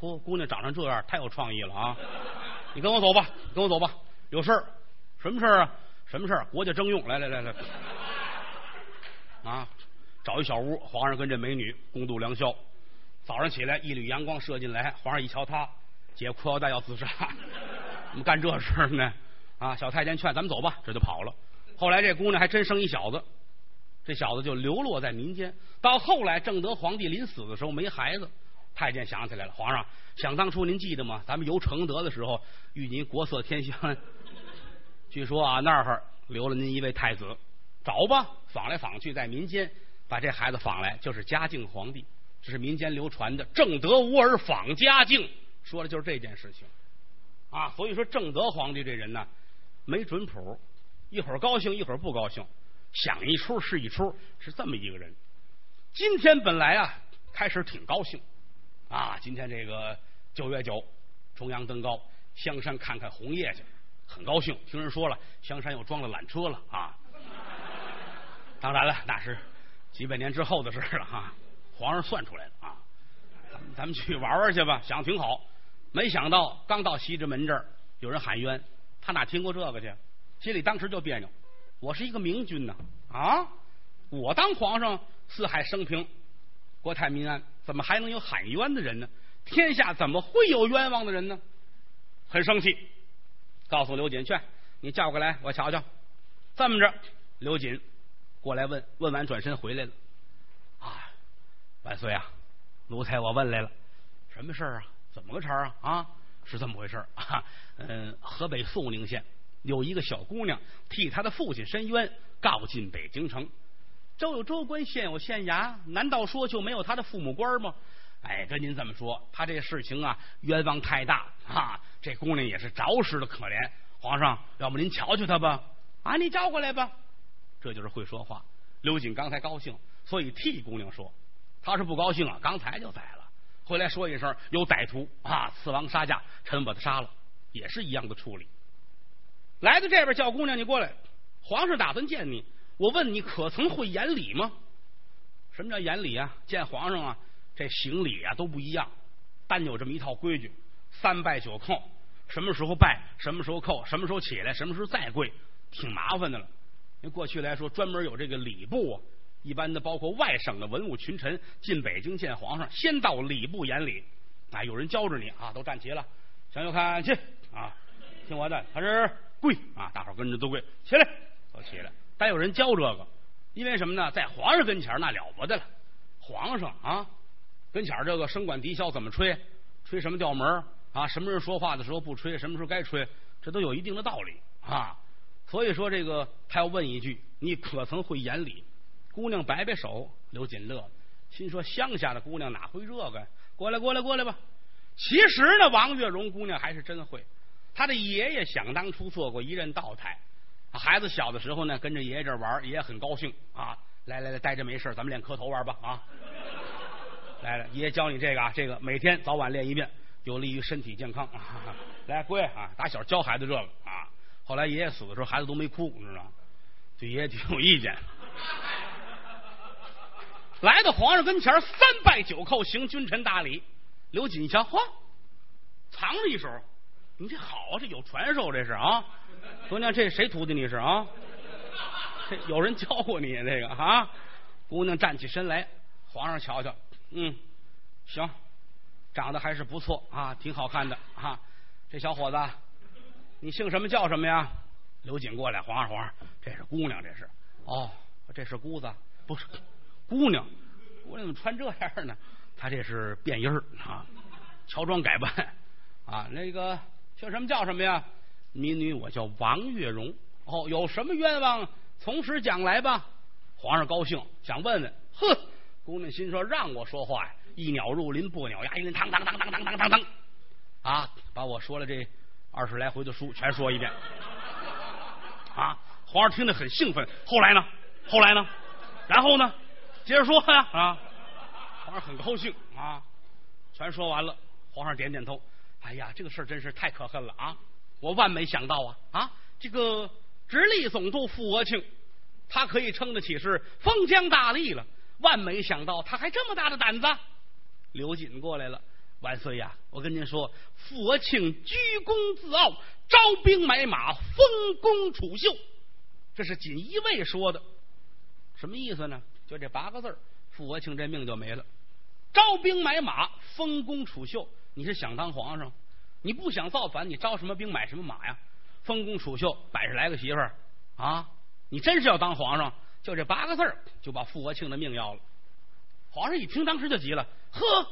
嚯，姑娘长成这样，太有创意了啊！你跟我走吧，跟我走吧，有事儿，什么事儿啊？什么事儿？国家征用，来来来来，啊，找一小屋，皇上跟这美女共度良宵。早上起来，一缕阳光射进来，皇上一瞧，他解裤腰带要自杀，(laughs) 怎么干这事呢？啊，小太监劝咱们走吧，这就跑了。后来这姑娘还真生一小子。这小子就流落在民间，到后来正德皇帝临死的时候没孩子，太监想起来了，皇上想当初您记得吗？咱们游承德的时候，遇您国色天香，据说啊那儿留了您一位太子，找吧，访来访去，在民间把这孩子访来，就是嘉靖皇帝，这是民间流传的正德无儿访嘉靖，说的就是这件事情啊。所以说正德皇帝这人呢，没准谱，一会儿高兴，一会儿不高兴。想一出是一出，是这么一个人。今天本来啊，开始挺高兴啊，今天这个九月九，重阳登高，香山看看红叶去，很高兴。听人说了，香山又装了缆车了啊。当然了，那是几百年之后的事了哈。皇上算出来的啊，咱们去玩玩去吧，想挺好。没想到刚到西直门这儿，有人喊冤，他哪听过这个去？心里当时就别扭。我是一个明君呢，啊！我当皇上，四海升平，国泰民安，怎么还能有喊冤的人呢？天下怎么会有冤枉的人呢？很生气，告诉刘瑾劝你叫过来，我瞧瞧。这么着，刘瑾过来问问完，转身回来了。啊，万岁啊！奴才我问来了，什么事儿啊？怎么个茬啊？啊，是这么回事啊？嗯，河北肃宁县。有一个小姑娘替她的父亲申冤，告进北京城。州有州官，县有县衙，难道说就没有他的父母官吗？哎，跟您这么说，他这事情啊，冤枉太大啊！这姑娘也是着实的可怜。皇上，要不您瞧瞧她吧？啊，你叫过来吧。这就是会说话。刘瑾刚才高兴，所以替姑娘说。他是不高兴啊，刚才就宰了，回来说一声有歹徒啊，刺王杀驾，臣把他杀了，也是一样的处理。来到这边叫姑娘，你过来。皇上打算见你，我问你，可曾会言礼吗？什么叫言礼啊？见皇上啊，这行礼啊都不一样，单有这么一套规矩：三拜九叩。什么时候拜，什么时候叩，什么时候起来，什么时候再跪，挺麻烦的了。因为过去来说，专门有这个礼部啊，一般的包括外省的文武群臣进北京见皇上，先到礼部言礼。啊，有人教着你啊，都站齐了，向右看齐啊，听我的，他是。跪啊！大伙跟着都跪，起来，都起来。但有人教这个，因为什么呢？在皇上跟前那了不得了。皇上啊，跟前这个声管笛箫怎么吹？吹什么调门啊？什么人说话的时候不吹？什么时候该吹？这都有一定的道理啊。所以说，这个他要问一句：你可曾会言礼？姑娘摆摆手，刘瑾乐，心说：乡下的姑娘哪会这个？过来，过来，过来吧。其实呢，王月荣姑娘还是真会。他的爷爷想当初做过一任道台，孩子小的时候呢，跟着爷爷这玩，爷爷很高兴啊。来来来，待着没事咱们练磕头玩吧啊！来来，爷爷教你这个啊，这个每天早晚练一遍，有利于身体健康。来，乖啊，打小教孩子这个啊。后来爷爷死的时候，孩子都没哭，你知道吗？对爷爷挺有意见。来到皇上跟前，三拜九叩，行君臣大礼。刘瑾一瞧，嚯，藏着一手。你这好啊，这有传授，这是啊。姑娘，这谁徒弟？你是啊？这有人教过你这个啊？姑娘站起身来，皇上瞧瞧，嗯，行，长得还是不错啊，挺好看的啊。这小伙子，你姓什么叫什么呀？刘瑾过来，皇上皇上，这是姑娘，这是哦，这是姑子，不是姑娘，姑娘怎么穿这样呢？他这是变音儿啊，乔装改扮啊。那个姓什么叫什么呀？民女，我叫王月荣。哦，有什么冤枉，从实讲来吧。皇上高兴，想问问。哼，姑娘心说让我说话呀，一鸟入林，不鸟牙，一当当当当当当当当，啊，把我说了这二十来回的书全说一遍。啊，皇上听得很兴奋。后来呢？后来呢？然后呢？接着说呀！啊，皇上很高兴啊，全说完了。皇上点点头。哎呀，这个事儿真是太可恨了啊！我万没想到啊啊，这个直隶总督傅国庆，他可以称得起是封疆大吏了。万没想到他还这么大的胆子。刘瑾过来了，万岁呀！我跟您说，傅国庆居功自傲，招兵买马，封公储秀，这是锦衣卫说的。什么意思呢？就这八个字傅国庆这命就没了。招兵买马，封公储秀，你是想当皇上？你不想造反，你招什么兵买什么马呀？封公储秀，百十来个媳妇儿啊！你真是要当皇上？就这八个字儿就把傅国庆的命要了。皇上一听，当时就急了：呵，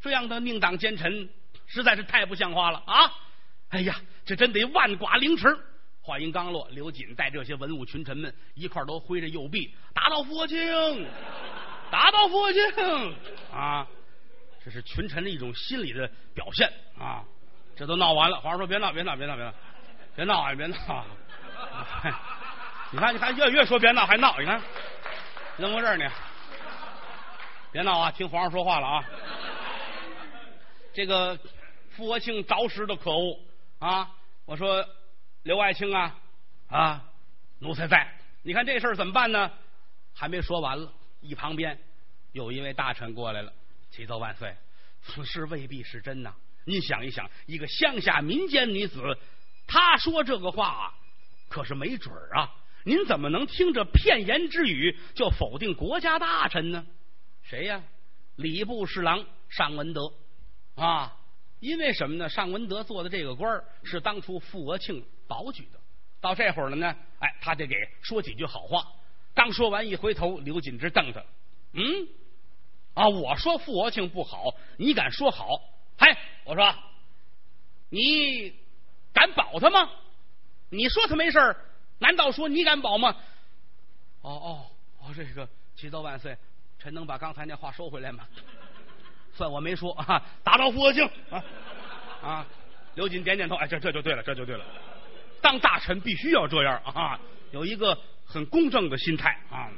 这样的命党奸臣，实在是太不像话了啊！哎呀，这真得万剐凌迟。话音刚落，刘瑾带这些文武群臣们一块儿都挥着右臂，打倒傅国庆，打倒傅国庆啊！这是群臣的一种心理的表现啊！这都闹完了，皇上说：“别闹，别闹，别闹，别闹，别闹啊，别闹！” (laughs) 你看，你看，越越说别闹还闹，你看怎么回事呢？别闹啊！听皇上说话了啊！这个傅国庆着实的可恶啊！我说。刘爱卿啊啊，奴才在。你看这事儿怎么办呢？还没说完了，一旁边有一位大臣过来了，启奏万岁，此事未必是真呐。您想一想，一个乡下民间女子，她说这个话可是没准儿啊。您怎么能听着片言之语就否定国家大臣呢？谁呀？礼部侍郎尚文德啊。因为什么呢？尚文德做的这个官是当初傅国庆。保举的，到这会儿了呢，哎，他得给说几句好话。刚说完，一回头，刘锦之瞪他，嗯，啊，我说傅国庆不好，你敢说好？嗨，我说，你敢保他吗？你说他没事难道说你敢保吗？哦哦哦，这个启奏万岁，臣能把刚才那话收回来吗？(laughs) 算我没说啊，打倒傅国庆啊啊！刘瑾点点头，哎，这这就对了，这就对了。当大臣必须要这样啊，有一个很公正的心态啊